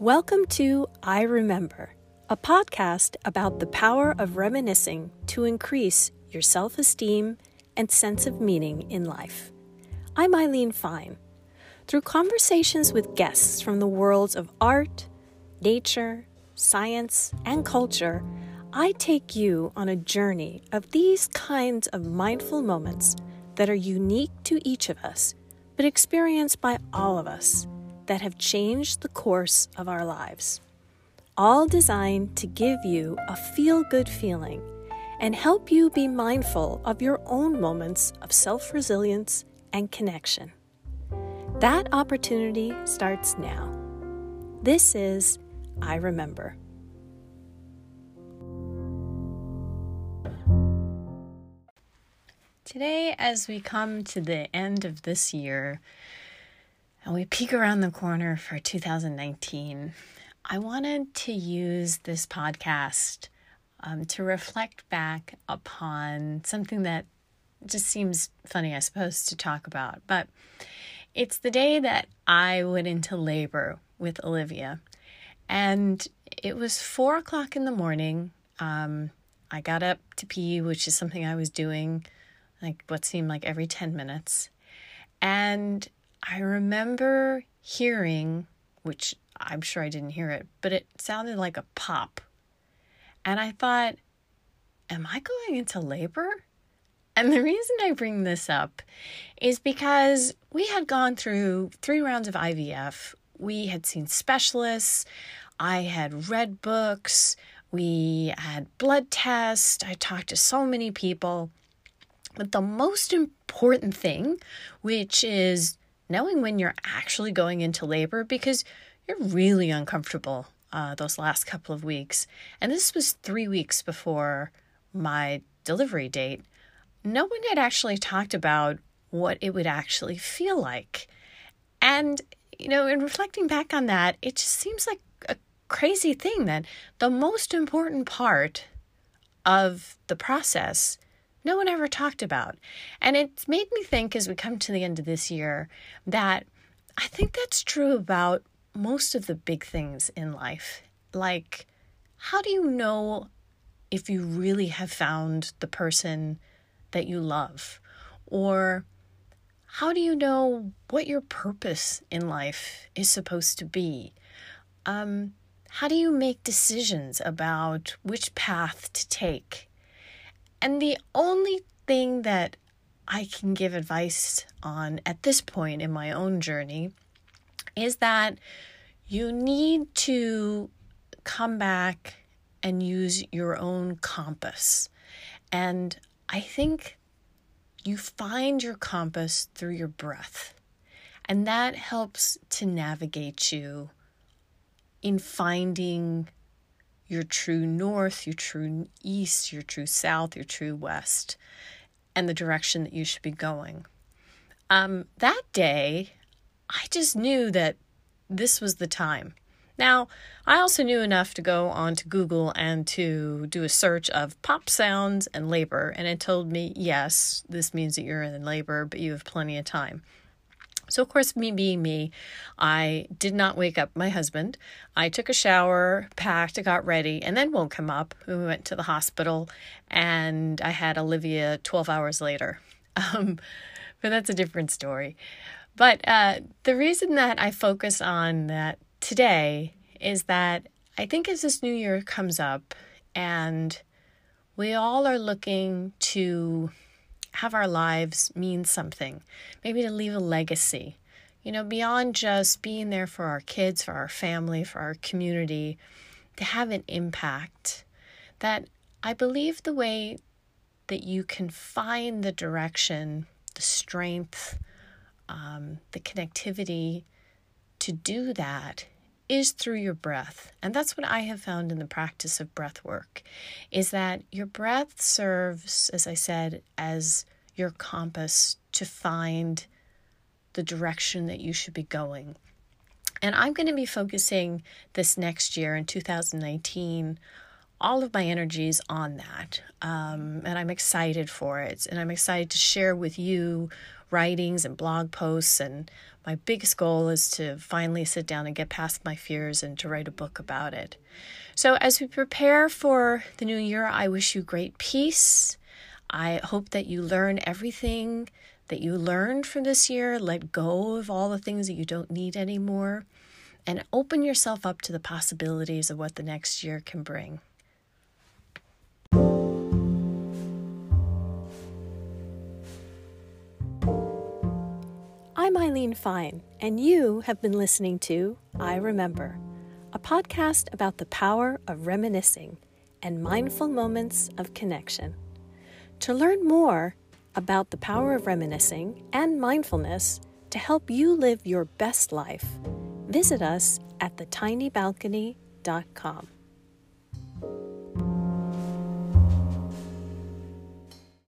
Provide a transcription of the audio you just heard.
Welcome to I Remember, a podcast about the power of reminiscing to increase your self esteem and sense of meaning in life. I'm Eileen Fine. Through conversations with guests from the worlds of art, nature, science, and culture, I take you on a journey of these kinds of mindful moments that are unique to each of us, but experienced by all of us that have changed the course of our lives. All designed to give you a feel good feeling and help you be mindful of your own moments of self resilience and connection. That opportunity starts now. This is I Remember. Today, as we come to the end of this year, and we peek around the corner for 2019, I wanted to use this podcast um, to reflect back upon something that just seems funny, I suppose, to talk about. But it's the day that I went into labor with Olivia. And it was four o'clock in the morning. Um, I got up to pee, which is something I was doing like what seemed like every 10 minutes. And I remember hearing, which I'm sure I didn't hear it, but it sounded like a pop. And I thought, am I going into labor? And the reason I bring this up is because we had gone through three rounds of IVF. We had seen specialists. I had read books. We had blood tests. I talked to so many people. But the most important thing, which is knowing when you're actually going into labor because you're really uncomfortable uh, those last couple of weeks. And this was three weeks before my delivery date. No one had actually talked about what it would actually feel like. And, you know, in reflecting back on that, it just seems like a crazy thing that the most important part of the process no one ever talked about. And it's made me think as we come to the end of this year that I think that's true about most of the big things in life. Like, how do you know if you really have found the person that you love? Or how do you know what your purpose in life is supposed to be? Um, how do you make decisions about which path to take? And the only thing that I can give advice on at this point in my own journey is that you need to come back and use your own compass. And I think you find your compass through your breath. And that helps to navigate you in finding your true north, your true east, your true south, your true west, and the direction that you should be going. Um, that day, I just knew that this was the time. Now, I also knew enough to go onto Google and to do a search of pop sounds and labor, and it told me, yes, this means that you're in labor, but you have plenty of time. So, of course, me being me, I did not wake up my husband. I took a shower, packed, got ready, and then woke him up. We went to the hospital, and I had Olivia 12 hours later. Um, but that's a different story. But uh, the reason that I focus on that today is that I think as this new year comes up, and we all are looking to have our lives mean something, maybe to leave a legacy. You know, beyond just being there for our kids, for our family, for our community, to have an impact. That I believe the way that you can find the direction, the strength, um, the connectivity to do that is through your breath. And that's what I have found in the practice of breath work is that your breath serves, as I said, as your compass to find the direction that you should be going. And I'm going to be focusing this next year in 2019 all of my energies on that. Um, and I'm excited for it. And I'm excited to share with you writings and blog posts. And my biggest goal is to finally sit down and get past my fears and to write a book about it. So, as we prepare for the new year, I wish you great peace. I hope that you learn everything that you learned from this year, let go of all the things that you don't need anymore, and open yourself up to the possibilities of what the next year can bring. I'm Eileen Fine, and you have been listening to I Remember, a podcast about the power of reminiscing and mindful moments of connection. To learn more about the power of reminiscing and mindfulness to help you live your best life, visit us at thetinybalcony.com.